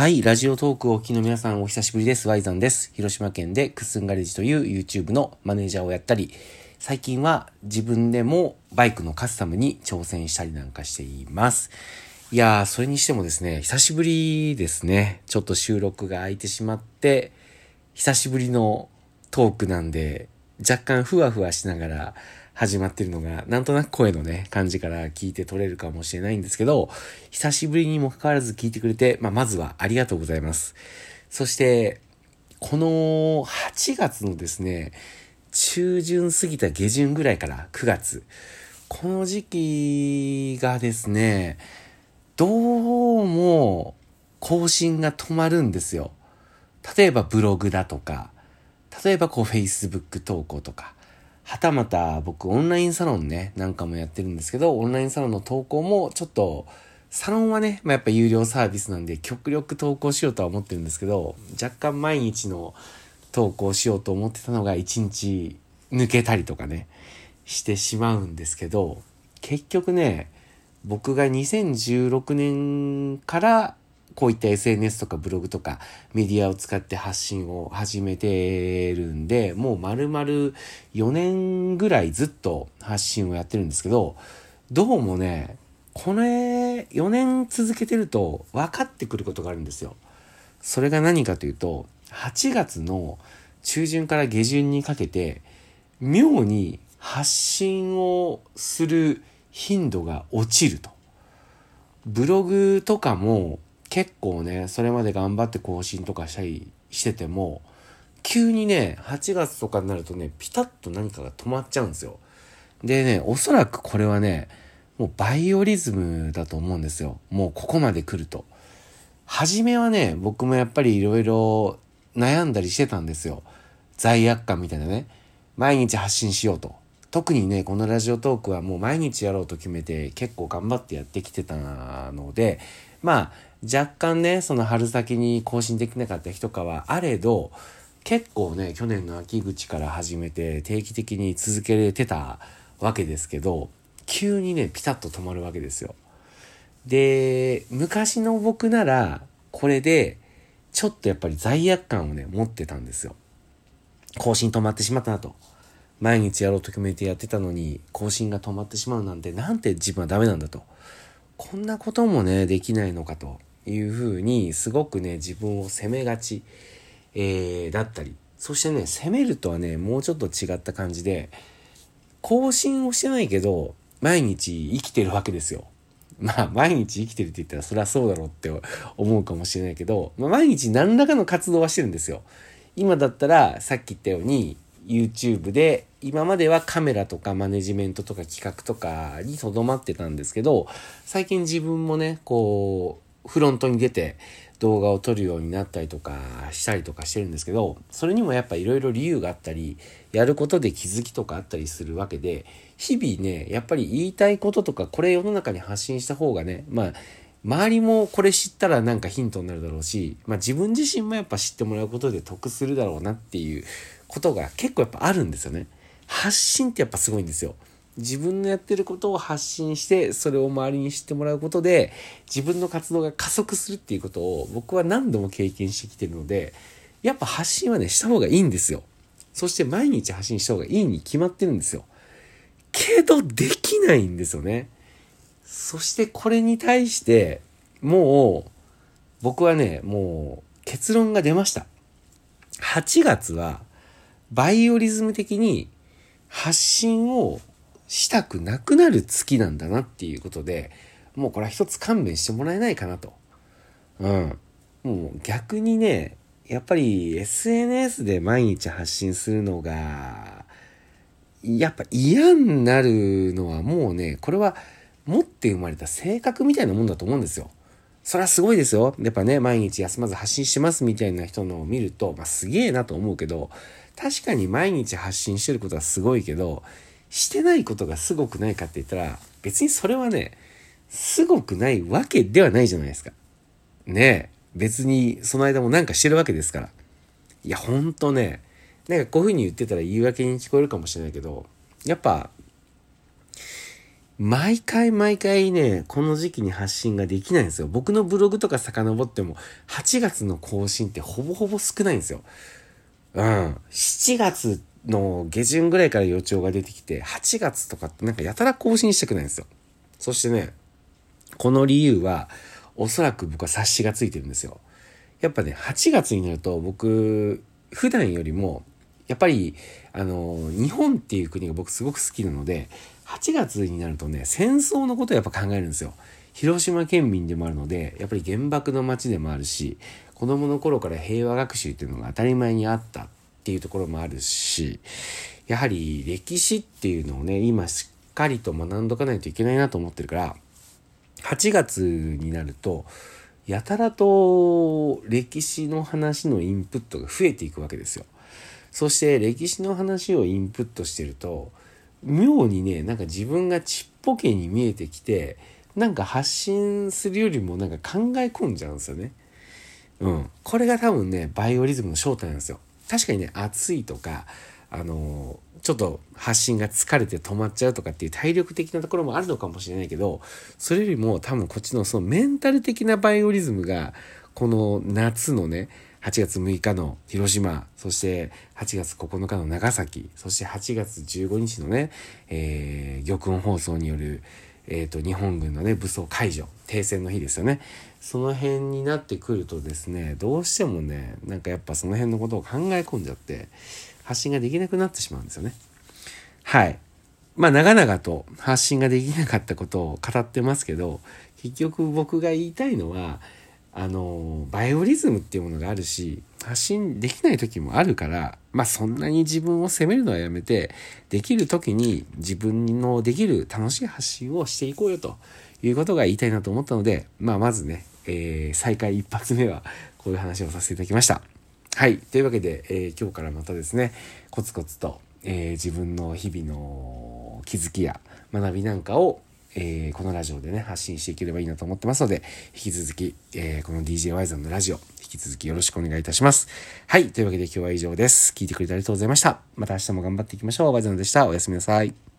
はい。ラジオトークをお聞きの皆さんお久しぶりです。ワイザンです。広島県でクッスンガレージという YouTube のマネージャーをやったり、最近は自分でもバイクのカスタムに挑戦したりなんかしています。いやー、それにしてもですね、久しぶりですね。ちょっと収録が空いてしまって、久しぶりのトークなんで、若干ふわふわしながら始まってるのが、なんとなく声のね、感じから聞いて取れるかもしれないんですけど、久しぶりにもかかわらず聞いてくれて、まあ、まずはありがとうございます。そして、この8月のですね、中旬過ぎた下旬ぐらいから9月、この時期がですね、どうも更新が止まるんですよ。例えばブログだとか、例えばこう Facebook 投稿とか、はたまた僕オンラインサロンね、なんかもやってるんですけど、オンラインサロンの投稿もちょっと、サロンはね、まあ、やっぱ有料サービスなんで極力投稿しようとは思ってるんですけど、若干毎日の投稿しようと思ってたのが1日抜けたりとかね、してしまうんですけど、結局ね、僕が2016年からこういった SNS とかブログとかメディアを使って発信を始めてるんで、もう丸々4年ぐらいずっと発信をやってるんですけど、どうもね、これ4年続けてると分かってくることがあるんですよ。それが何かというと、8月の中旬から下旬にかけて、妙に発信をする頻度が落ちると。ブログとかも結構ね、それまで頑張って更新とかしたりしてても、急にね、8月とかになるとね、ピタッと何かが止まっちゃうんですよ。でね、おそらくこれはね、もうバイオリズムだと思うんですよ。もうここまで来ると。初めはね、僕もやっぱり色々悩んだりしてたんですよ。罪悪感みたいなね。毎日発信しようと。特にね、このラジオトークはもう毎日やろうと決めて結構頑張ってやってきてたので、まあ、若干ね、その春先に更新できなかった日とかはあれど、結構ね、去年の秋口から始めて定期的に続けれてたわけですけど、急にね、ピタッと止まるわけですよ。で、昔の僕なら、これで、ちょっとやっぱり罪悪感をね、持ってたんですよ。更新止まってしまったなと。毎日やろうと決めてやってたのに、更新が止まってしまうなんて、なんて自分はダメなんだと。こんなこともね、できないのかと。いうふうにすごくね自分を責めがち、えー、だったりそしてね責めるとはねもうちょっと違った感じで更新をしてないけど毎日生きてるわけですよ。まあ毎日生きてるって言ったらそりゃそうだろうって思うかもしれないけど、まあ、毎日何らかの活動はしてるんですよ。今だったらさっき言ったように YouTube で今まではカメラとかマネジメントとか企画とかにとどまってたんですけど最近自分もねこうフロントに出て動画を撮るようになったりとかしたりとかしてるんですけど、それにもやっぱいろいろ理由があったり、やることで気づきとかあったりするわけで、日々ね、やっぱり言いたいこととか、これ世の中に発信した方がね、まあ、周りもこれ知ったらなんかヒントになるだろうし、まあ自分自身もやっぱ知ってもらうことで得するだろうなっていうことが結構やっぱあるんですよね。発信ってやっぱすごいんですよ。自分のやってることを発信してそれを周りに知ってもらうことで自分の活動が加速するっていうことを僕は何度も経験してきてるのでやっぱ発信はねした方がいいんですよそして毎日発信した方がいいに決まってるんですよけどできないんですよねそしてこれに対してもう僕はねもう結論が出ました8月はバイオリズム的に発信をしたくなくなる月なんだなっていうことで、もうこれは一つ勘弁してもらえないかなと。うん。もう逆にね、やっぱり SNS で毎日発信するのが、やっぱ嫌になるのはもうね、これは持って生まれた性格みたいなもんだと思うんですよ。それはすごいですよ。やっぱね、毎日休まず発信しますみたいな人のを見ると、まあすげえなと思うけど、確かに毎日発信してることはすごいけど、してないことがすごくないかって言ったら、別にそれはね、すごくないわけではないじゃないですか。ねえ。別にその間もなんかしてるわけですから。いや、ほんとね、なんかこういう風に言ってたら言い訳に聞こえるかもしれないけど、やっぱ、毎回毎回ね、この時期に発信ができないんですよ。僕のブログとか遡っても、8月の更新ってほぼほぼ少ないんですよ。うん。7月の下旬ぐらいから予兆が出てきて、8月とかってなんかやたら更新したくないんですよ。そしてね、この理由は、おそらく僕は察しがついてるんですよ。やっぱね、8月になると僕、普段よりも、やっぱり、あの、日本っていう国が僕すごく好きなので、8月になるとね、戦争のことをやっぱ考えるんですよ。広島県民でもあるので、やっぱり原爆の街でもあるし、子供の頃から平和学習っていうのが当たり前にあったっていうところもあるし、やはり歴史っていうのをね、今しっかりと学んどかないといけないなと思ってるから、8月になると、やたらと歴史の話のインプットが増えていくわけですよ。そして歴史の話をインプットしてると、妙にね、なんか自分がちっぽけに見えてきて、なんか発信するよりもなんか考え込んじゃうんですよね。うん。これが多分ね、バイオリズムの正体なんですよ。確かにね、暑いとか、あのちょっと発信が疲れて止まっちゃうとかっていう体力的なところもあるのかもしれないけど、それよりも多分こっちのそのメンタル的なバイオリズムが、この夏のね、8月6日の広島、そして8月9日の長崎、そして8月15日のね、えー、玉音放送による、え、ー、と、日本軍のね、武装解除、停戦の日ですよね。その辺になってくるとですね、どうしてもね、なんかやっぱその辺のことを考え込んじゃって、発信ができなくなってしまうんですよね。はい。まあ、長々と発信ができなかったことを語ってますけど、結局僕が言いたいのは、あの、バイオリズムっていうものがあるし、発信できない時もあるから、まあそんなに自分を責めるのはやめて、できる時に自分のできる楽しい発信をしていこうよということが言いたいなと思ったので、まあまずね、えー、再開一発目はこういう話をさせていただきました。はい。というわけで、えー、今日からまたですね、コツコツと、えー、自分の日々の気づきや学びなんかをえー、このラジオでね、発信していければいいなと思ってますので、引き続き、えー、この DJY さんのラジオ、引き続きよろしくお願いいたします。はい。というわけで今日は以上です。聞いてくれてありがとうございました。また明日も頑張っていきましょう。ワイザンでした。おやすみなさい。